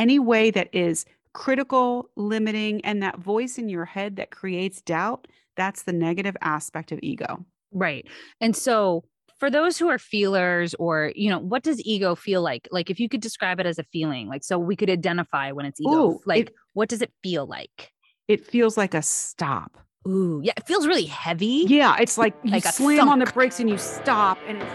any way that is critical, limiting, and that voice in your head that creates doubt, that's the negative aspect of ego. Right. And so for those who are feelers or you know what does ego feel like like if you could describe it as a feeling like so we could identify when it's ego Ooh, like it- what does it feel like It feels like a stop. ooh yeah it feels really heavy Yeah, it's like you Like a slam on the brakes and you stop and it's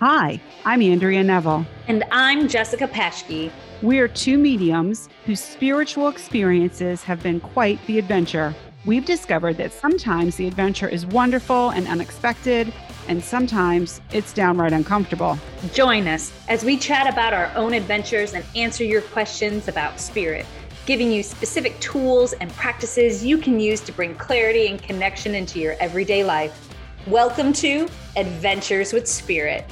Hi, I'm Andrea Neville. And I'm Jessica Paschke. We are two mediums whose spiritual experiences have been quite the adventure. We've discovered that sometimes the adventure is wonderful and unexpected, and sometimes it's downright uncomfortable. Join us as we chat about our own adventures and answer your questions about spirit, giving you specific tools and practices you can use to bring clarity and connection into your everyday life. Welcome to Adventures with Spirit.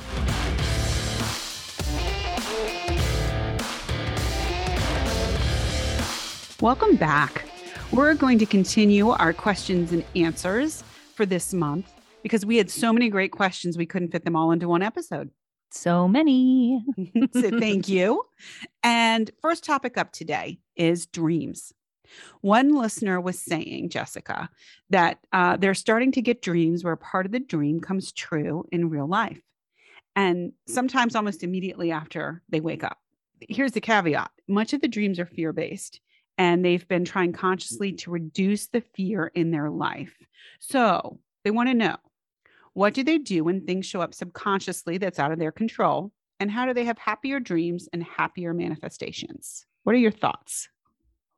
Welcome back. We're going to continue our questions and answers for this month because we had so many great questions, we couldn't fit them all into one episode. so many so thank you. And first topic up today is dreams. One listener was saying, Jessica, that uh, they're starting to get dreams where part of the dream comes true in real life. And sometimes almost immediately after they wake up. Here's the caveat much of the dreams are fear based, and they've been trying consciously to reduce the fear in their life. So they want to know what do they do when things show up subconsciously that's out of their control? And how do they have happier dreams and happier manifestations? What are your thoughts?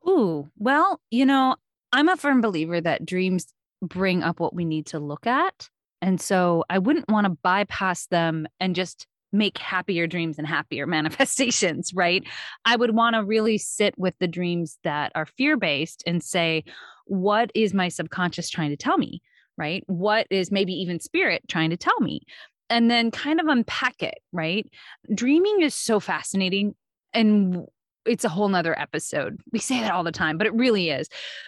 Ooh well you know i'm a firm believer that dreams bring up what we need to look at and so i wouldn't want to bypass them and just make happier dreams and happier manifestations right? I would want to really sit with the dreams that are fear based and say what is my subconscious trying to tell me? Right? What is maybe even spirit trying to tell me? And then kind of unpack it right? Dreaming is so fascinating and it's a whole nother episode. We say that all the time but it really is.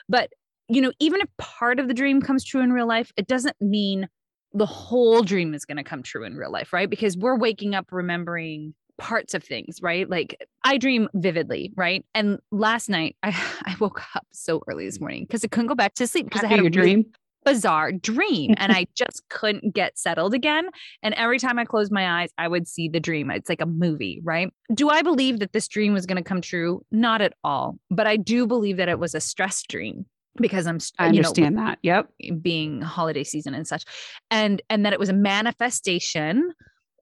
But you know even if part of the dream comes true in real life it doesn't mean the whole dream is going to come true in real life right? Because we're waking up remembering parts of things right? Like i dream vividly right? And last night i i woke up so early this mm. morning because i couldn't go back to sleep because i had a dream. Bizarre dream and I just couldn't get settled again. And every time I closed my eyes, I would see the dream. It's like a movie, right? Do I believe that this dream was going to come true? Not at all. But I do believe that it was a stress dream because I'm, I you know, understand that. Yep. being holiday season and such and and that it was a manifestation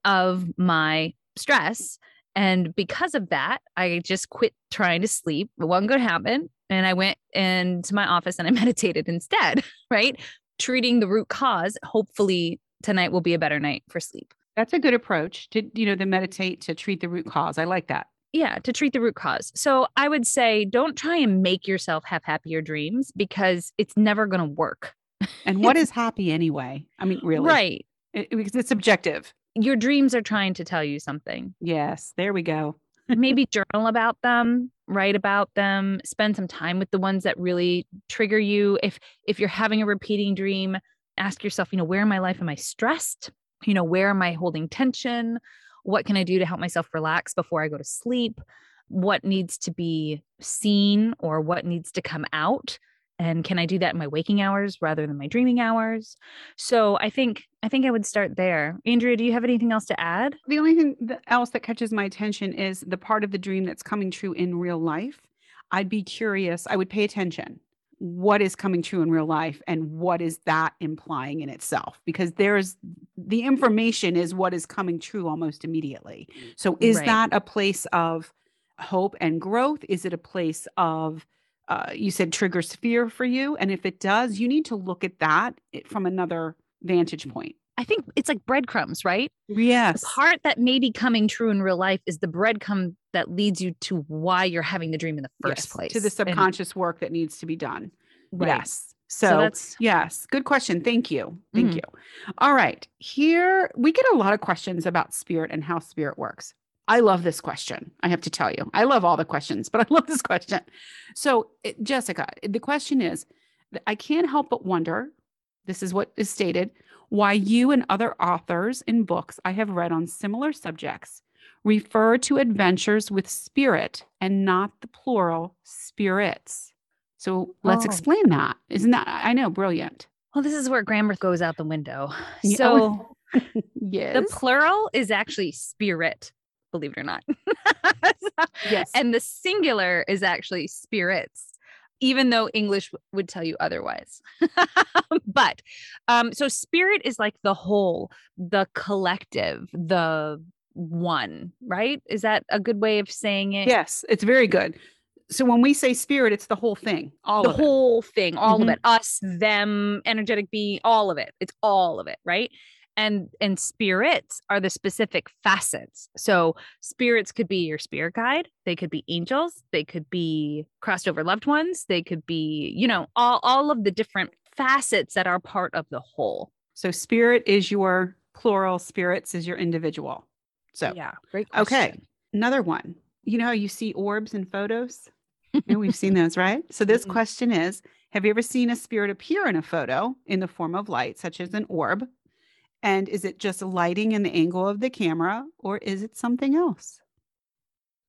of my stress and because of that i just quit trying to sleep it wasn't going to happen and i went into my office and i meditated instead right treating the root cause hopefully tonight will be a better night for sleep That's a good approach to, you know, to meditate to treat the root cause. I like that. yeah to treat the root cause so i would say don't try and make yourself have happier dreams because it's never going to work And what is happy anyway? I mean, really? right It- because it's subjective. your dreams are trying to tell you something Yes. There we go. Maybe journal about them write about them spend some time with the ones that really trigger you. If if you're having a repeating dream ask yourself you know where in my life am i stressed? You know where am i holding tension? What can i do to help myself relax before i go to sleep? What needs to be seen or what needs to come out and can i do that in my waking hours rather than my dreaming hours so i think i think i would start there andrea do you have anything else to add The only thing else that catches my attention is the part of the dream that's coming true in real life. I'd be curious. I would pay attention. What is coming true in real life and what is that implying in itself? Because there's the information is what is coming true almost immediately. So is Right. that a place of hope and growth? Is it a place of uh, you said triggers fear for you? And if it does, you need to look at that from another vantage point. i think it's like breadcrumbs right Yes. the part that may be coming true in real life is the breadcrumb that leads you to why you're having the dream in the first Yes, place to the And- subconscious work that needs to be done. right. Yes. so, So, that's yes, good question. Thank you. Thank Mhm. you. All right. Here we get a lot of questions about spirit and how spirit works. I love this question. I have to tell you, I love all the questions, but I love this question. So, it- Jessica, the question is I can't help but wonder this is what is stated why you and other authors in books I have read on similar subjects refer to adventures with spirit and not the plural spirits. So let's Oh. explain that. Isn't that, I know, brilliant. Well, this is where grammar goes out the window. So Yes. the plural is actually spirit, believe it or not. Yes. And the singular is actually spirits, even though English w- would tell you otherwise. but um, so spirit is like the whole, the collective, the one, right? Is that a good way of saying it? yes, it's very good. So when we say spirit, it's the whole thing, all the of it. whole thing, all Mhm. of it, us, them, energetic being, all of it. It's all of it, right? And and spirits are the specific facets. So spirits could be your spirit guide, they could be angels, they could be crossed over loved ones, they could be, you know, all all of the different facets that are part of the whole. So spirit is your plural, spirits is your individual. So yeah, great Okay. another one. You know how you see orbs in photos? And we've seen those, right? So this question is Have you ever seen a spirit appear in a photo in the form of light, such as an orb? And is it just lighting in the angle of the camera or is it something else?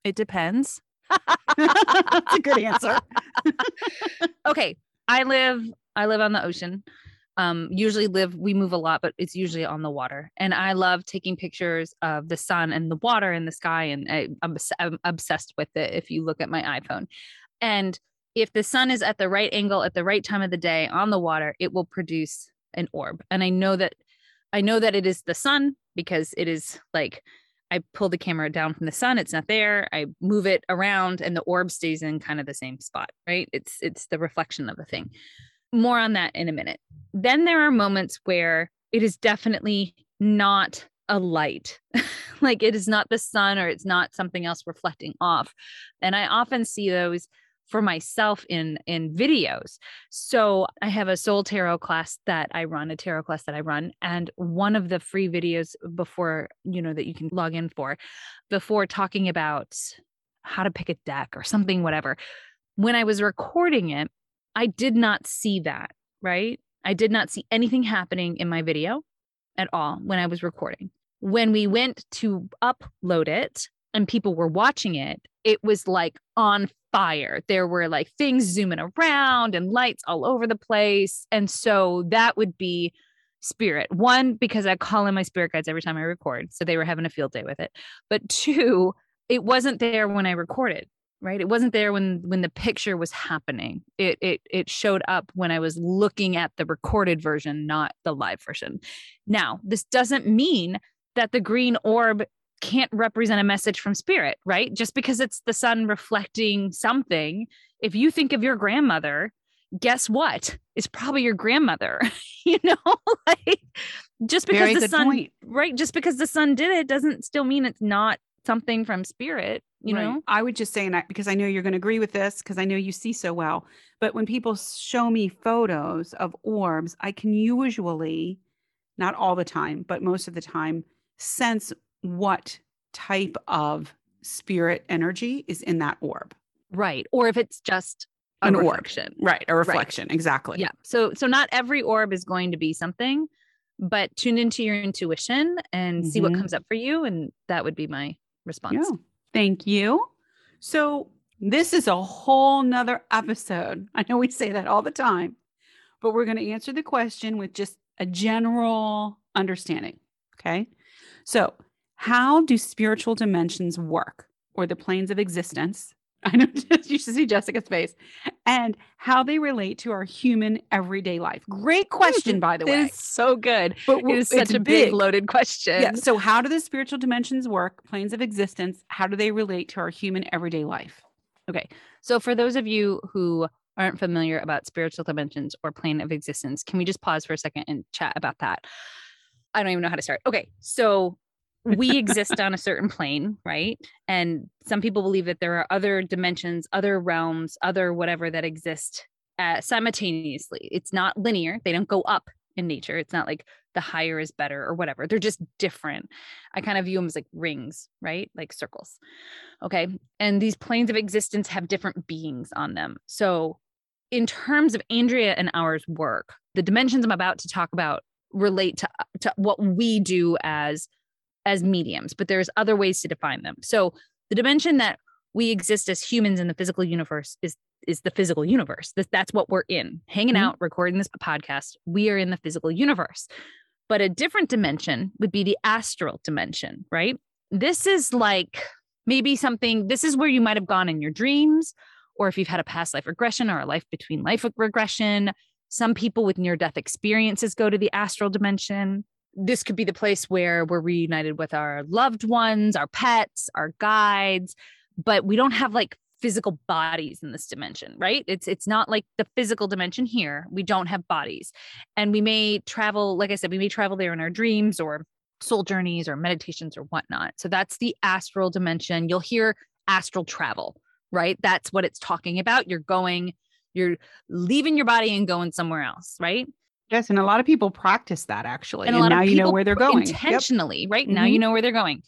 It depends. That's a good answer. okay i live i live on the ocean um usually live we move a lot but it's usually on the water and i love taking pictures of the sun and the water and the sky and I, I'm, I'm obsessed with it if you look at my iphone and if the sun is at the right angle at the right time of the day on the water it will produce an orb and i know that i know that it is the sun because it is like I pull the camera down from the sun, it's not there. I move it around and the orb stays in kind of the same spot, right? It's it's the reflection of the thing. More on that in a minute. Then there are moments where it is definitely not a light. like it is not the sun or it's not something else reflecting off. And I often see those for myself in in videos. So I have a soul tarot class that I run, a tarot class that I run, and one of the free videos before, you know, that you can log in for before talking about how to pick a deck or something whatever. When I was recording it, I did not see that, right? I did not see anything happening in my video at all when I was recording. When we went to upload it and people were watching it, it was like on fire. There were like things zooming around and lights all over the place. And so that would be spirit. One, because I call in my spirit guides every time I record. So they were having a field day with it. But two, it wasn't there when I recorded right it wasn't there when when the picture was happening it it it showed up when i was looking at the recorded version not the live version now this doesn't mean that the green orb can't represent a message from spirit right just because it's the sun reflecting something if you think of your grandmother guess what it's probably your grandmother you know like just because Very the sun point. right just because the sun did it doesn't still mean it's not something from spirit you Right. know I would just say, and I, because I know you're going to agree with this, because I know you see so well, but when people show me photos of orbs, I can usually, not all the time, but most of the time, sense what type of spirit energy is in that orb. right or if it's just a An orb. reflection Right. A reflection. Exactly. yeah so so not every orb is going to be something but tune into your intuition and see what Mhm. comes up for you and that would be my response Yeah. Thank you. So this is a whole nother episode. I know we say that all the time, but we're going to answer the question with just a general understanding. Okay. So, how do spiritual dimensions work or the planes of existence? I know you should see Jessica's face and how they relate to our human everyday life. Great hmm, question, by the way. is so good But it is such a big, loaded question yeah. So, how do the spiritual dimensions work? Planes of existence. How do they relate to our human everyday life? Okay. So for those of you who aren't familiar about spiritual dimensions or plane of existence, can we just pause for a second and chat about that? I don't even know how to start. Okay. So we exist on a certain plane, right? And some people believe that there are other dimensions, other realms, other whatever that exist uh, simultaneously. It's not linear. They don't go up in nature. It's not like the higher is better or whatever. They're just different. I kind of view them as like rings, right? Like circles. Okay. And these planes of existence have different beings on them. So, in terms of Andrea and ours work, the dimensions I'm about to talk about relate to to what we do as as mediums, but there's other ways to define them. So the dimension that we exist as humans in the physical universe is is the physical universe. That's, that's what we're in. Hanging Mhm. out, recording this podcast, we are in the physical universe. But a different dimension would be the astral dimension, right? This is like maybe something, this is where you might have gone in your dreams, or if you've had a past life regression or a life between life regression. Some people with near death experiences go to the astral dimension. This could be the place where we're reunited with our loved ones, our pets, our guides, but we don't have like physical bodies in this dimension, right? It's it's not like the physical dimension here. We don't have bodies. And we may travel, like I said, we may travel there in our dreams or soul journeys or meditations or whatnot. So that's the astral dimension. You'll hear astral travel, right? That's what it's talking about. You're going, you're leaving your body and going somewhere else, right? Yes, and a lot of people practice that actually, And and, now you know where they're going. Yep. intentionally, right? Now you mm-hmm. know where they're going.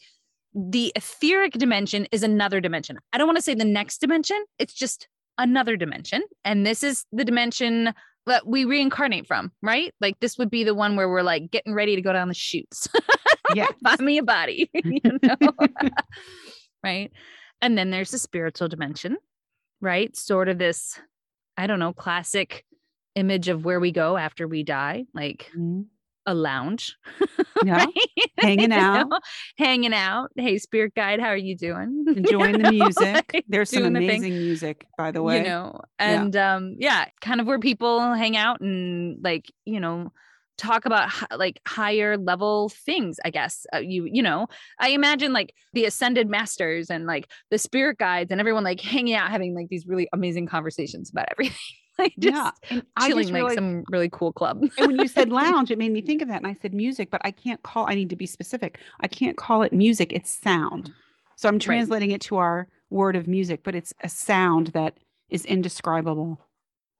The etheric dimension is another dimension. I don't want to say the next dimension, it's just another dimension. And this is the dimension that we reincarnate from, right? Like this would be the one where we're like getting ready to go down the chutes. Yes. Find me a body, you know? right? And then there's the spiritual dimension, right? Sort of this, I don't know, classic image of where we go after we die, like Mhm. a lounge. Yeah. right? Hanging You out. know? hanging out. Hey, spirit guide, how are you doing? Enjoying the You know, music. like, There's some the thing, amazing music, by the way. You know, Yeah. and um, yeah, kind of where people hang out and like, you know, talk about like higher level things i guess uh, you you know i imagine like the ascended masters and like the spirit guides and everyone like hanging out having like these really amazing conversations about everything like just yeah. And chilling just like some really cool club and when you said lounge, it made me think of that. And I said music, but I can't call, I need to be specific. I can't call it music, it's sound. So I'm translating it to our word of music, but it's a sound that is indescribable.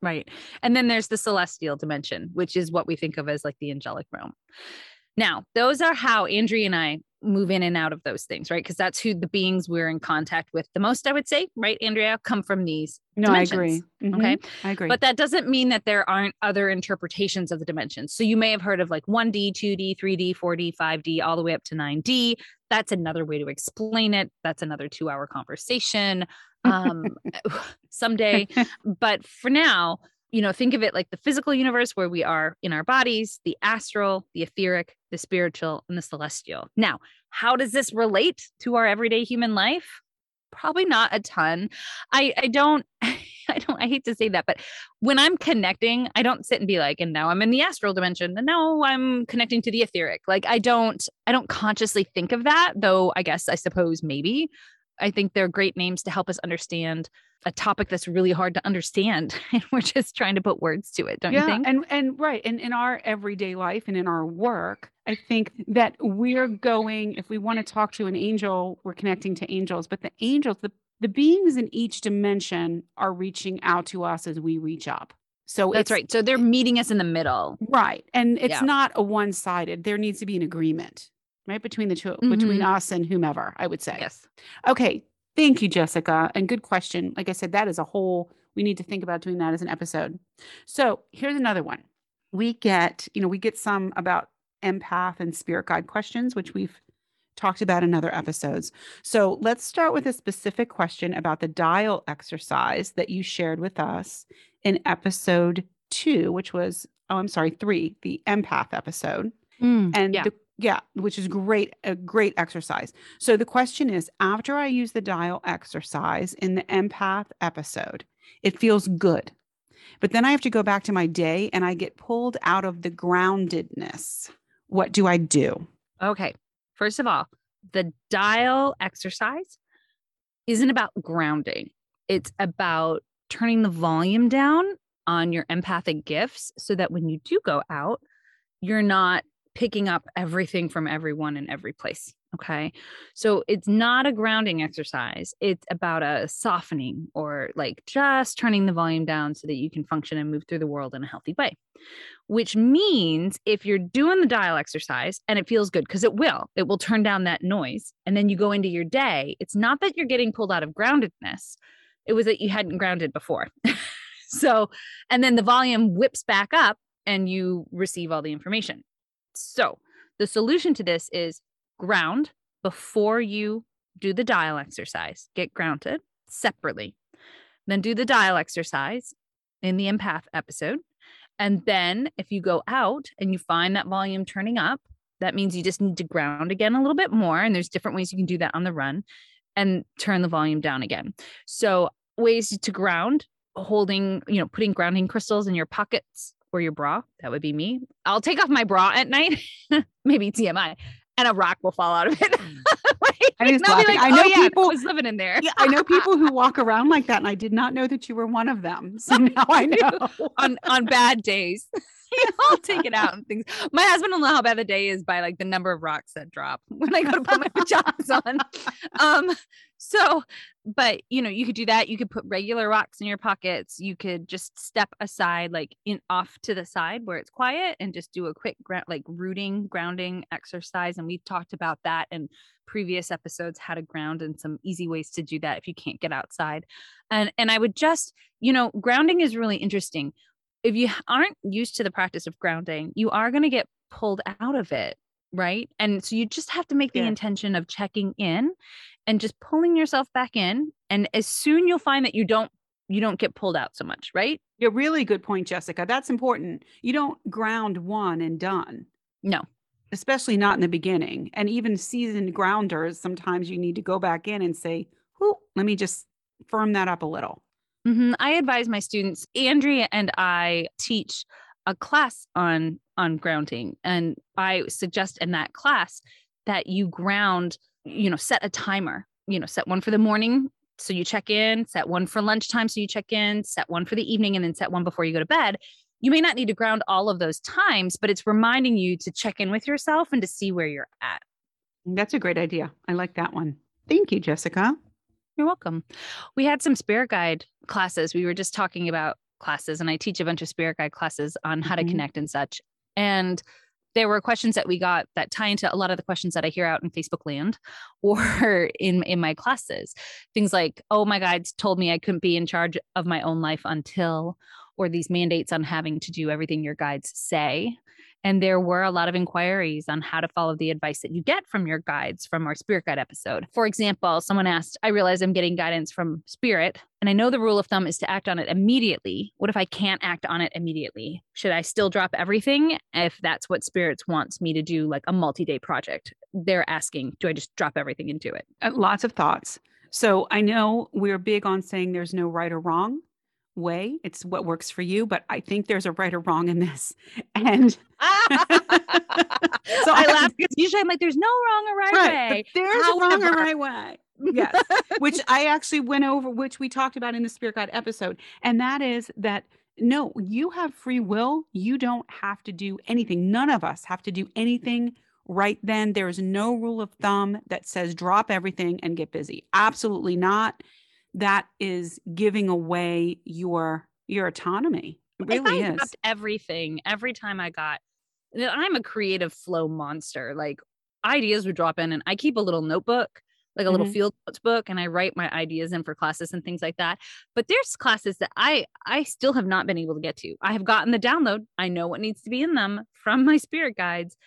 Right. And then there's the celestial dimension, which is what we think of as like the angelic realm. Now, those are how Andrea and I move in and out of those things, right? Because that's who the beings we're in contact with the most, I would say, right, Andrea, come from these. No, I agree. dimensions, Okay. I agree. But that doesn't mean that there aren't other interpretations of the dimensions. So you may have heard of like 1D, 2D, 3D, 4D, 5D, all the way up to 9D. That's another way to explain it. That's another two hour conversation um, someday. But for now, you know, think of it like the physical universe where we are in our bodies, the astral, the etheric, the spiritual, and the celestial. Now, how does this relate to our everyday human life? Probably not a ton. I I don't I don't I hate to say that, but when I'm connecting, I don't sit and be like, and now I'm in the astral dimension. And now I'm connecting to the etheric. Like I don't I don't consciously think of that, though I guess I suppose maybe. I think they're great names to help us understand a topic that's really hard to understand. And we're just trying to put words to it, don't yeah, you think? and and right, and in our everyday life and in our work, I think that we're going. If we want to talk to an angel, we're connecting to angels. But the angels, the the beings in each dimension, are reaching out to us as we reach up. So That's right. So they're meeting us in the middle. right, and it's Yeah. not a one sided. There needs to be an agreement, right, between the 2 between Mhm. us and whomever. I would say. Yes. Okay. Thank you, Jessica. And good question. Like I said, that is a whole, we need to think about doing that as an episode. So here's another one. We get, you know, we get some about empath and spirit guide questions, which we've talked about in other episodes. So let's start with a specific question about the dial exercise that you shared with us in episode two, which was, oh, I'm sorry, three, the empath episode and yeah. the, yeah which is great a great exercise. So the question is after i use the dial exercise in the empath episode it feels good. But then i have to go back to my day and i get pulled out of the groundedness. What do i do? Okay. First of all, the dial exercise isn't about grounding, it's about turning the volume down on your empathic gifts so that when you do go out, you're not picking up everything from everyone in every place. Okay. So it's not a grounding exercise. It's about a softening or like just turning the volume down so that you can function and move through the world in a healthy way. Which means if you're doing the dial exercise and it feels good, because it will, it will turn down that noise. And then you go into your day, it's not that you're getting pulled out of groundedness, it was that you hadn't grounded before. so, and then the volume whips back up and you receive all the information. So the solution to this is ground before you do the dial exercise. Get grounded separately. Then do the dial exercise in the empath episode. And then if you go out and you find that volume turning up, that means you just need to ground again a little bit more. And there's different ways you can do that on the run and turn the volume down again. So, ways to ground holding, you know, putting grounding crystals in your pockets or your bra. That would be me. I'll take off my bra at night, maybe TMI, and a rock will fall out of it. I just like, I know oh, yeah, people was living in there. yeah, I know people who walk around like that, and I did not know that you were one of them. So now I know. on on bad days. I'll take it out and things. My husband will know how bad the day is by like the number of rocks that drop when I go to put my pajamas on. Um, so, but you know, you could do that. You could put regular rocks in your pockets. You could just step aside, like in off to the side where it's quiet, and just do a quick ground, like rooting, grounding exercise. And we've talked about that in previous episodes, how to ground and some easy ways to do that if you can't get outside. And and I would just, you know, grounding is really interesting if you aren't used to the practice of grounding, you are going to get pulled out of it. Right. And so you just have to make the Yeah. intention of checking in and just pulling yourself back in. And as soon you'll find that you don't, you don't get pulled out so much. Right. Yeah, really good point, Jessica. That's important. You don't ground one and done, No. especially not in the beginning. And even seasoned grounders, sometimes you need to go back in and say, "Whoo, let me just firm that up a little." hmm I advise my students, Andrea and I teach a class on on grounding. And I suggest in that class that you ground, you know, set a timer, you know, set one for the morning. So you check in, set one for lunchtime. So you check in, set one for the evening, and then set one before you go to bed. You may not need to ground all of those times, but it's reminding you to check in with yourself and to see where you're at. That's a great idea. I like that one. Thank you, Jessica. You're welcome. We had some spirit guide classes. We were just talking about classes, and I teach a bunch of spirit guide classes on how Mhm. to connect and such. And there were questions that we got that tie into a lot of the questions that I hear out in Facebook land or in in my classes. Things like, "Oh, my guides told me I couldn't be in charge of my own life until," or these mandates on having to do everything your guides say. And there were a lot of inquiries on how to follow the advice that you get from your guides from our spirit guide episode. For example, someone asked, I realize I'm getting guidance from spirit, and I know the rule of thumb is to act on it immediately. What if I can't act on it immediately? Should I still drop everything if that's what spirits wants me to do, like a multi day project? They're asking, do I just drop everything and do it? Uh, lots of thoughts. So I know we're big on saying there's no right or wrong way. It's what works for you, but I think there's a right or wrong in this. And so I laugh because usually I'm like, there's no wrong or right, right, way. there's a wrong or right way. Yes. which I actually went over, which we talked about in the Spirit Guide episode. And that is that no, you have free will. You don't have to do anything. None of us have to do anything right then. There is no rule of thumb that says drop everything and get busy. Absolutely not. That is giving away your your autonomy. It really is. everything every time I got. I'm a creative flow monster. Like ideas would drop in, and I keep a little notebook, like a little Mhm. field notes book, and I write my ideas in for classes and things like that. But there's classes that I I still have not been able to get to. I have gotten the download. I know what needs to be in them from my spirit guides.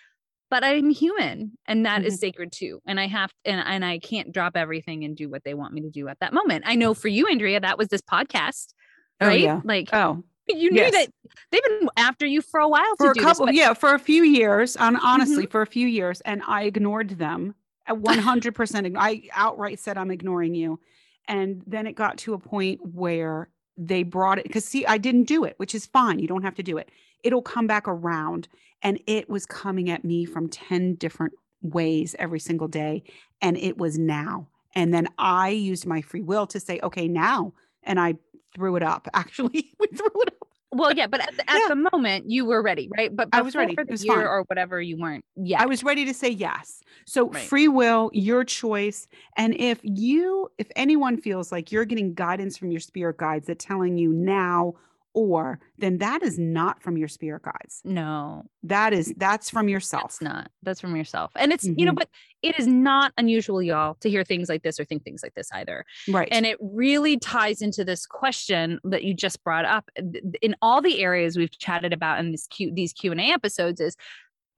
But I'm human, and that is Mhm. sacred too. And I have, and and I can't drop everything and do what they want me to do at that moment. I know for you, Andrea, that was this podcast, Oh, right? yeah. Like Oh, you knew Yes. that they've been after you for a while for to a couple, this. but- yeah, for a few years. And honestly, Mm-hmm. for a few years, and I ignored them. At One hundred percent. I outright said I'm ignoring you, and then it got to a point where they brought it because see, I didn't do it, which is fine. You don't have to do it. It'll come back around, and it was coming at me from ten different ways every single day, and it was now. And then I used my free will to say, okay, now, and I threw it up. Actually, we threw it up. Well, yeah, but at, the, at Yeah. the moment you were ready, right? But I was ready. the was year fine. or whatever, you weren't. Yeah, I was ready to say yes. So Right. free will, your choice. And if you, if anyone feels like you're getting guidance from your spirit guides that telling you now or, then that is not from your spirit guides. no, That is that's from yourself. that's not. That's from yourself, and it's you know, Mhm. but it is not unusual, y'all, to hear things like this or think things like this either. Right. And it really ties into this question that you just brought up in all the areas we've chatted about in this Q these Q and A episodes is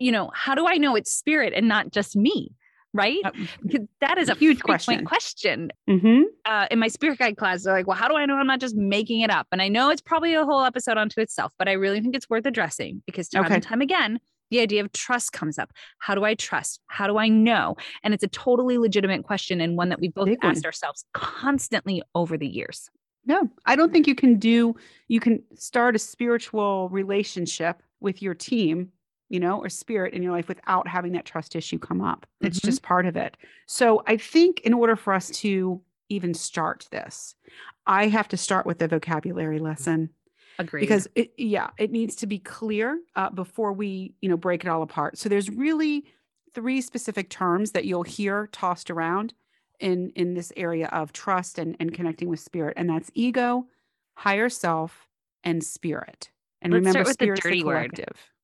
you know, how do I know it's spirit and not just me? Right? Because that is a huge question. question mhm. uh, in my spirit guide class, they're like, well, how do I know I'm not just making it up? And I know it's probably a whole episode unto itself, but I really think it's worth addressing because time Okay. and time again, the idea of trust comes up. How do I trust? How do I know? And it's a totally legitimate question and one that we've both Big one. asked ourselves constantly over the years. No, I don't think you can do, you can start a spiritual relationship with your team, you know, or spirit in your life without having that trust issue come up. It's Mhm. just part of it. So I think in order for us to even start this, I have to start with the vocabulary lesson Agreed. because it, yeah, it needs to be clear uh, before we, you know, break it all apart. So there's really three specific terms that you'll hear tossed around in in this area of trust and and connecting with spirit, and that's ego, higher self, and spirit. And Let's remember, start with the dirty word. collective. The, the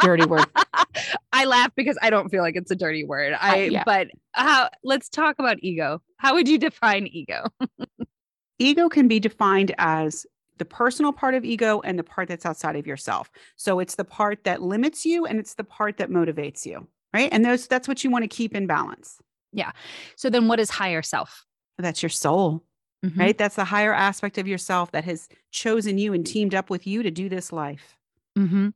dirty word. I laugh because I don't feel like it's a dirty word. I yeah. but how let's talk about ego. How would you define ego? ego can be defined as the personal part of ego and the part that's outside of yourself. So it's the part that limits you and it's the part that motivates you, right? And those that's what you want to keep in balance. Yeah. So then what is higher self? That's your soul, Mhm. right? That's the higher aspect of yourself that has chosen you and teamed up with you to do this life. Hmm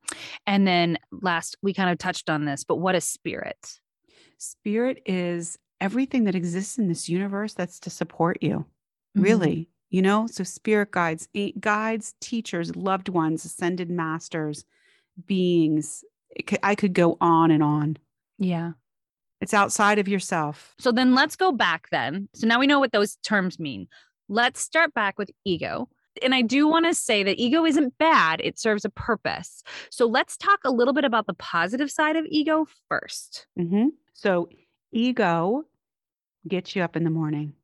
And then last, we kind of touched on this, but what is spirit? Spirit is everything that exists in this universe that's to support you. Mhm. Really, you know? So spirit guides, guides, teachers, loved ones, ascended masters, beings. Could, I could go on and on. Yeah. It's outside of yourself. So then let's go back then. So now we know what those terms mean. Let's start back with ego. And I do want to say that ego isn't bad, it serves a purpose. So let's talk a little bit about the positive side of ego first. hmm So, ego gets you up in the morning.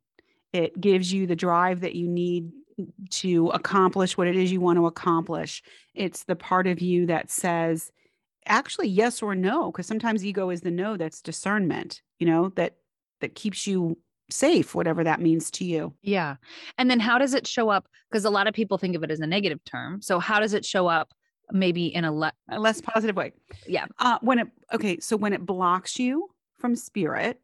It gives you the drive that you need to accomplish what it is you want to accomplish. It's the part of you that says, actually, yes or no, because sometimes ego is the no that's discernment, you know, that that keeps you safe, whatever that means to you. Yeah. And then how does it show up? Because a lot of people think of it as a negative term. So how does it show up maybe in a le- A less positive way. Yeah. Uh, when it okay, so when it blocks you from spirit,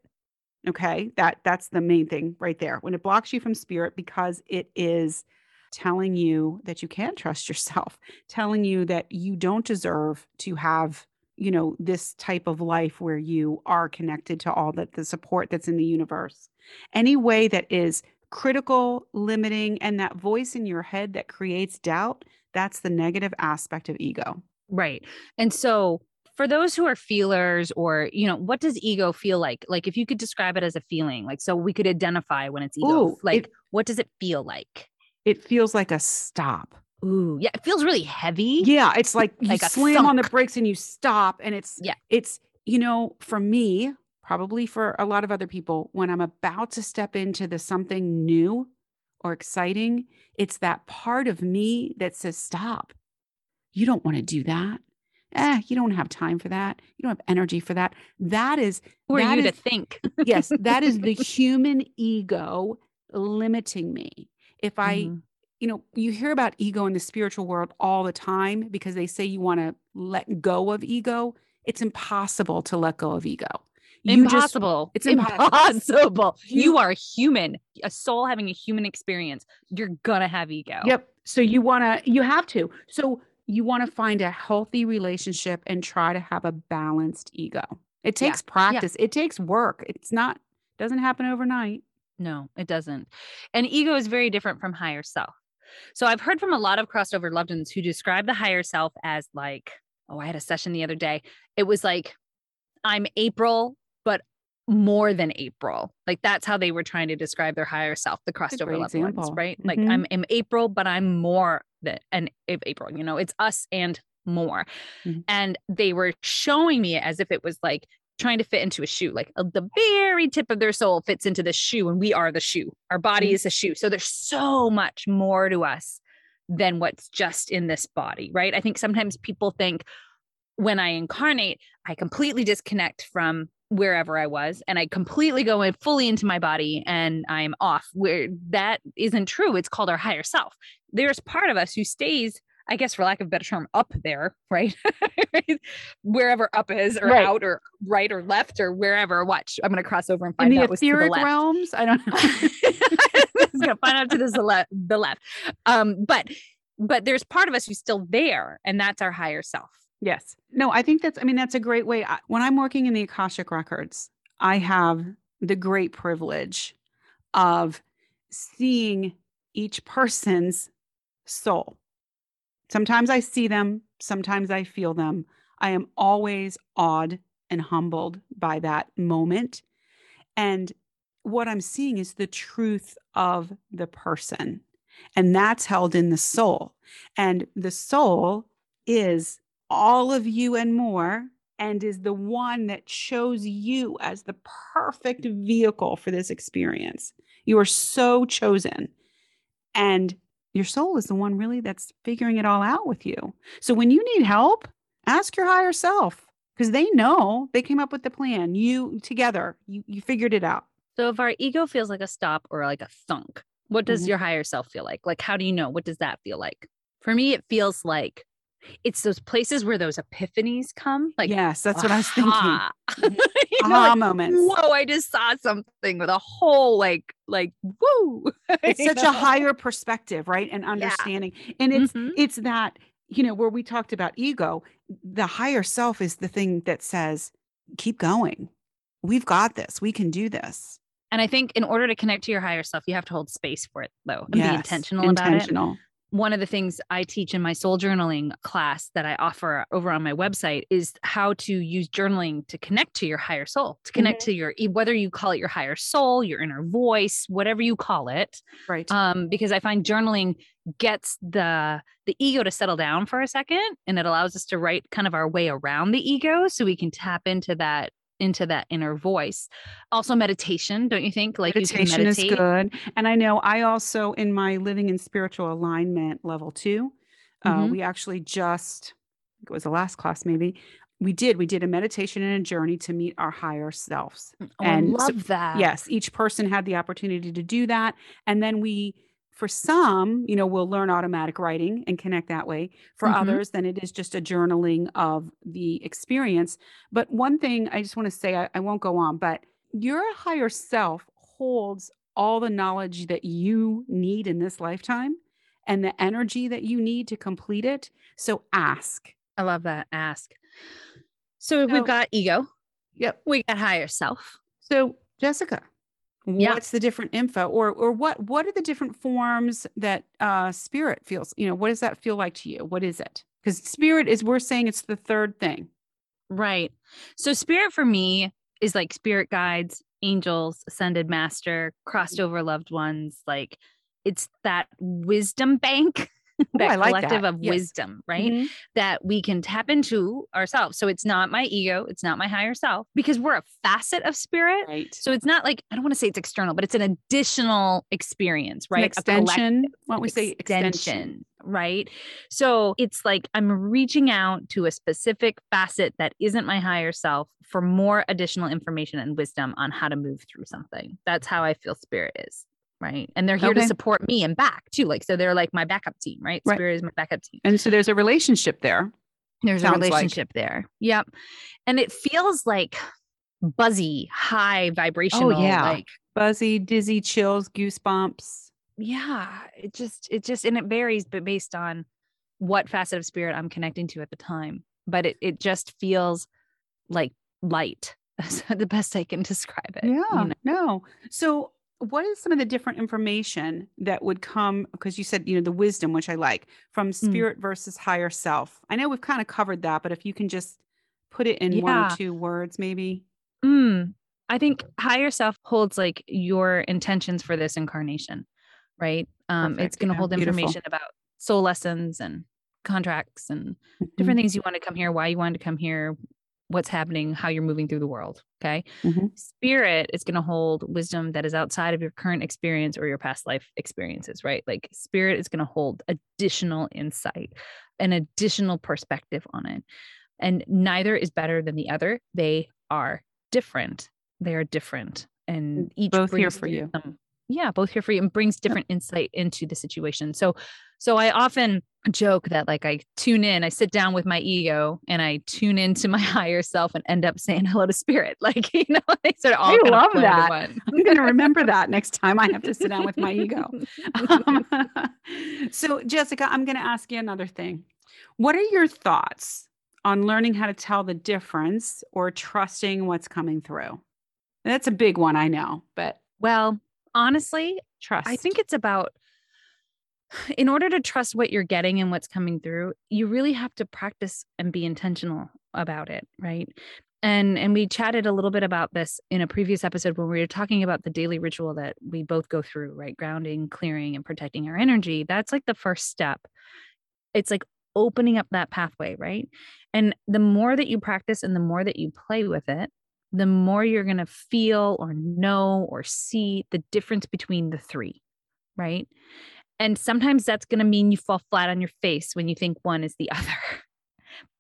okay, that that's the main thing right there. When it blocks you from spirit because it is telling you that you can't trust yourself, telling you that you don't deserve to have, you know, this type of life where you are connected to all that the support that's in the universe. Any way that is critical, limiting, and that voice in your head that creates doubt, that's the negative aspect of ego. Right. And so for those who are feelers or, you know, what does ego feel like? Like if you could describe it as a feeling, like so we could identify when it's ego. Ooh, like it- what does it feel like? It feels like a stop. Ooh, yeah, it feels really heavy. Yeah, it's like you Like slam on the brakes and you stop and it's Yeah. it's you know, for me, probably for a lot of other people, when I'm about to step into the something new or exciting, it's that part of me that says stop. You don't want to do that. Eh, you don't have time for that. You don't have energy for that. That is Who are you to think? yes, that is the human ego limiting me. If I Mhm. You know, you hear about ego in the spiritual world all the time because they say you want to let go of ego. It's impossible to let go of ego. You just- impossible. it's impossible. impossible. You, You- are human, a soul having a human experience. You're gonna have ego. Yep. So you want to, you have to. So you want to find a healthy relationship and try to have a balanced ego. It Yeah. takes practice. It takes work. It's not, doesn't happen overnight. No, it doesn't. And ego is very different from higher self. So I've heard from a lot of crossover loved ones who describe the higher self as like, oh, I had a session the other day. It was like, I'm April, but more than April. Like that's how they were trying to describe their higher self, the crossover loved ones, right? Like Mhm. I'm, I'm April, but I'm more than an April. You know, it's us and more. Mhm. And they were showing me it as if it was like trying to fit into a shoe. Like uh, the very tip of their soul fits into the shoe, and we are the shoe. Our body Mhm. is a shoe. So there's so much more to us than what's just in this body, right? I think sometimes people think when I incarnate, I completely disconnect from wherever I was and I completely go in fully into my body and I'm off. Where that isn't true. It's called our higher self. There's part of us who stays I guess for lack of a better term, up there, right? wherever up is, or Right. out, or right, or left, or wherever. Watch, I'm going to cross over and find In out the etheric left. realms, I don't know. I was gonna find out to the left, the left. Um, but but there's part of us who's still there, and that's our higher self. Yes. No, I think that's, I mean, that's a great way. I- When I'm working in the Akashic Records, I have the great privilege of seeing each person's soul. Sometimes I see them, sometimes I feel them. I am always awed and humbled by that moment. And what I'm seeing is the truth of the person. And that's held in the soul. And the soul is all of you and more, and is the one that chose you as the perfect vehicle for this experience. You are so chosen. And your soul is the one really that's figuring it all out with you. So when you need help, ask your higher self because they know they came up with the plan. You together, you, you figured it out. So if our ego feels like a stop or like a thunk, what does Mhm. your higher self feel like? Like, how do you know? What does that feel like? For me, it feels like it's those places where those epiphanies come. Like, yes, that's what I was thinking. Mhm. You know, Aha like, moments. Whoa, I just saw something with a whole like, like, woo. It's such know? a higher perspective, right? And understanding. And it's Mhm. it's that you know where we talked about ego the higher self is the thing that says keep going we've got this we can do this And I think in order to connect to your higher self, you have to hold space for it though and Yes, be intentional, about it. One of the things I teach in my soul journaling class that I offer over on my website is how to use journaling to connect to your higher soul, to connect to your whether you call it your higher soul, your inner voice, whatever you call it. right Um, because I find journaling gets the the ego to settle down for a second and it allows us to write kind of our way around the ego so we can tap into that into that inner voice. Also meditation, don't you think? Like meditation is good and i know i also in my living in spiritual alignment level two uh, Mhm. we actually just I think it was the last class maybe we did we did a meditation and a journey to meet our higher selves Oh, And I so- love that. yes each person had the opportunity to do that and then we for some you know we'll learn automatic writing and connect that way for Mhm. others then it is just a journaling of the experience but one thing i just want to say I, I won't go on but your higher self holds all the knowledge that you need in this lifetime and the energy that you need to complete it so ask I love that. Ask. So So- we've got ego, yep we got higher self. So, Jessica, Yeah. what's the different info, or or what what are the different forms that uh, spirit feels? You know, what does that feel like to you? What is it? Because spirit is we're saying it's the third thing. Right. So spirit for me is like spirit guides, angels, ascended master, crossed over loved ones. Like it's that wisdom bank, that I like collective that. of Yes. wisdom, right? Mhm. That we can tap into ourselves. So it's not my ego, it's not my higher self because we're a facet of spirit. Right. So it's not like I don't want to say it's external, but it's an additional experience, right? A collect- extension. Why don't we say extension? right? So it's like I'm reaching out to a specific facet that isn't my higher self for more additional information and wisdom on how to move through something. That's how I feel spirit is. Right. And they're here to support me and back too. Like, so they're like my backup team, right? Right. Spirit is my backup team. And so there's a relationship there. There's a Sounds like. relationship there. Yep. And it feels like buzzy, high oh, vibrational. Oh, yeah. Like, Buzzy, dizzy, chills, goosebumps. yeah it just it just and it varies but based on what facet of spirit i'm connecting to at the time but it, it just feels like light That's the best i can describe it you Yeah. know? No. So what is some of the different information that would come because you said you know the wisdom which i like from spirit versus higher self? I know we've kind of covered that but if you can just put it in one or two words maybe. Mm, i think higher self holds like your intentions for this incarnation right? Um it's going to Yeah, hold beautiful. information about soul lessons and contracts and different things you want to come here why you wanted to come here what's happening how you're moving through the world okay? Mhm. spirit is going to hold wisdom that is outside of your current experience or your past life experiences right? Like spirit is going to hold additional insight an additional perspective on it. And neither is better than the other. They are different. They are different. And each both here for you. wisdom yeah both here for you and brings different insight into the situation so so i often joke that like i tune in i sit down with my ego and i tune into my higher self and end up saying hello to spirit like you know they sort of all I love into that. I'm going to remember that next time I have to sit down with my ego. Um, so, Jessica, I'm going to ask you another thing. What are your thoughts on learning how to tell the difference or trusting what's coming through? That's a big one, I know, but well honestly trust. I think it's about in order to trust what you're getting and what's coming through, you really have to practice and be intentional about it, right? And and we chatted a little bit about this in a previous episode when we were talking about the daily ritual that we both go through, right? Grounding, clearing and protecting our energy. That's like the first step. It's like opening up that pathway, right? And the more that you practice and the more that you play with it, the more you're going to feel or know or see the difference between the three, right? And sometimes that's going to mean you fall flat on your face when you think one is the other.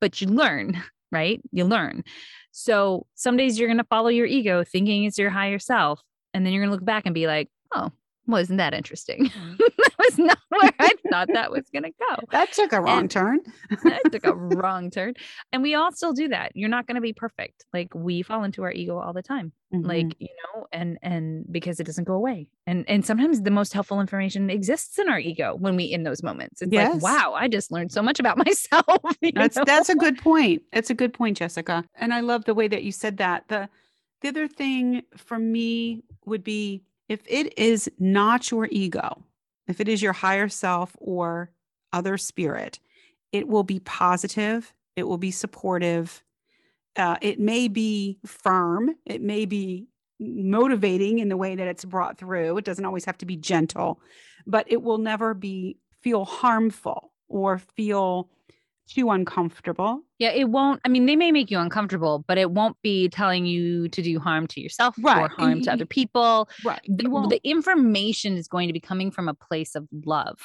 but you learn, right? You learn. So some days you're going to follow your ego thinking it's your higher self. And then you're going to look back and be like, oh, well, isn't that interesting? that was not where I thought that was going to go. that took a wrong And- turn. that took a wrong turn. And we all still do that. You're not going to be perfect. Like we fall into our ego all the time. Mhm. Like, you know, and and because it doesn't go away. And and sometimes the most helpful information exists in our ego when we in those moments. It's Yes. like, wow, I just learned so much about myself. That's know? that's a good point. It's a good point, Jessica. And I love the way that you said that. The the other thing for me would be if it is not your ego, if it is your higher self or other spirit, it will be positive, it will be supportive. Uh, it may be firm, it may be motivating in the way that it's brought through. It doesn't always have to be gentle, but it will never be feel harmful or feel too uncomfortable. Yeah, it won't. I mean, they may make you uncomfortable, but it won't be telling you to do harm to yourself right. or Right. harm to other people. Right. the, the information is going to be coming from a place of love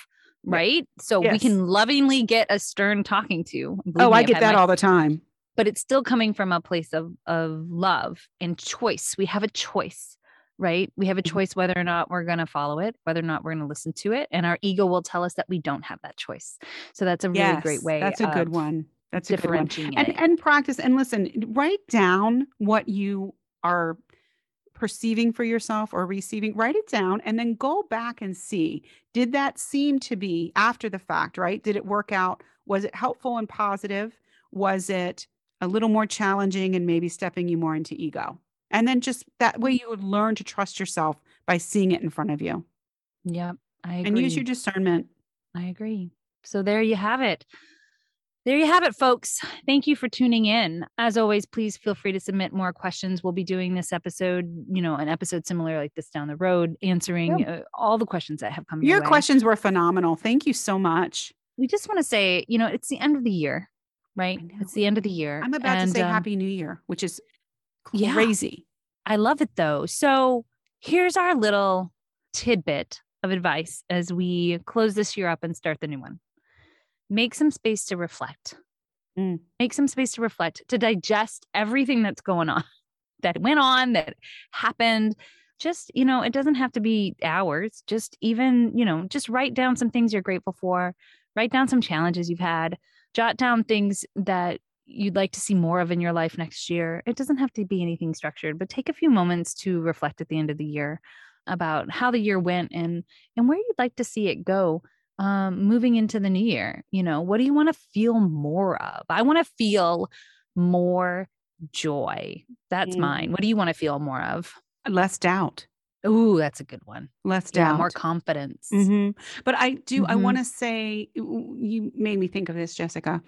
Yeah. right so we can lovingly get a stern talking to Believe oh, me, I get that my- all the time. but it's still coming from a place of of love and choice we have a choice right we have a Mhm. choice whether or not we're going to follow it whether or not we're going to listen to it and our ego will tell us that we don't have that choice so that's a really great way That's a good one. That's a good one. differentiating And and practice and listen, write down what you are perceiving for yourself or receiving. Write it down and then go back and see. Did that seem to be after the fact, right? Did it work out? Was it helpful and positive? Was it a little more challenging and maybe stepping you more into ego? And then just that way mm. you would learn to trust yourself by seeing it in front of you yep i agree and use your discernment. I agree. So there you have it. There you have it, folks. Thank you for tuning in. As always, please feel free to submit more questions. We'll be doing this episode, you know, an episode similar like this down the road, answering uh, all the questions that have come Your way. questions were phenomenal. Thank you so much. We just want to say, you know, it's the end of the year, right? It's the end of the year. I'm about and, to say um, Happy New Year, which is Yeah. crazy. I love it though. So here's our little tidbit of advice as we close this year up and start the new one. Make some space to reflect. Mm. Make some space to reflect, to digest everything that's going on, that went on, that happened. Just, you know, it doesn't have to be hours. Just even, you know, just write down some things you're grateful for, write down some challenges you've had, jot down things that you'd like to see more of in your life next year. It doesn't have to be anything structured, but take a few moments to reflect at the end of the year about how the year went and and where you'd like to see it go um moving into the new year. You know, what do you want to feel more of? I want to feel more joy. That's Mm. mine. What do you want to feel more of? Less doubt. Ooh, that's a good one. Less Yeah, doubt. more confidence. Mhm. But I do, I Mhm. want to say, you made me think of this, Jessica.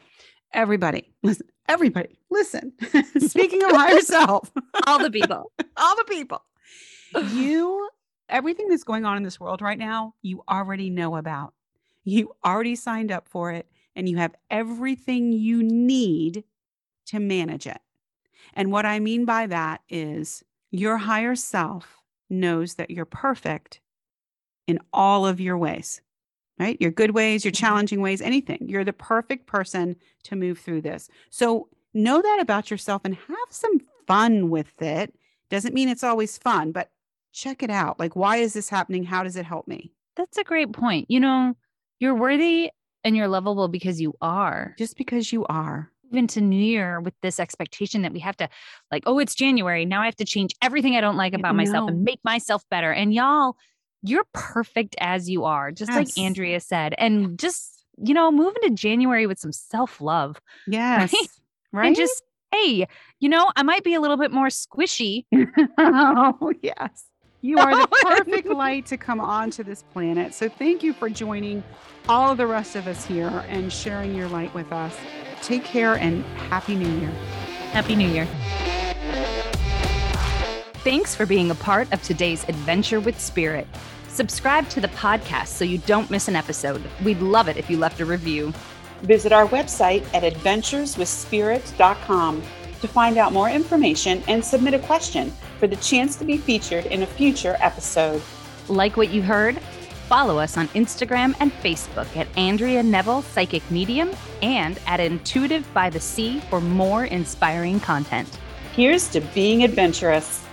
Everybody, listen, everybody, listen. Speaking of higher self, All the people. all the people, you, everything that's going on in this world right now, you already know about. You already signed up for it, and you have everything you need to manage it. And what I mean by that is your higher self knows that you're perfect in all of your ways, right? Your good ways, your Mhm. challenging ways, anything. You're the perfect person to move through this. So know that about yourself and have some fun with it. Doesn't mean it's always fun, but check it out. Like, why is this happening? How does it help me? That's a great point. You know, you're worthy and you're lovable because you are. Just because you are. Into New Year with this expectation that we have to, like, oh, it's January. Now I have to change everything I don't like about myself and make myself better. And y'all, you're perfect as you are, just yes. like Andrea said. And just, you know, move into January with some self love. Yes. Right? right? And just, hey, you know, I might be a little bit more squishy. oh, yes. You are the perfect light to come onto this planet. So thank you for joining all of the rest of us here and sharing your light with us. Take care and Happy New Year. Happy New Year. Thanks for being a part of today's adventure with Spirit. Subscribe to the podcast so you don't miss an episode. We'd love it if you left a review. Visit our website at adventureswithspirit.com to find out more information and submit a question for the chance to be featured in a future episode. Like what you heard? Follow us on Instagram and Facebook at Andrea Neville Psychic Medium and at Intuitive by the Sea for more inspiring content. Here's to being adventurous.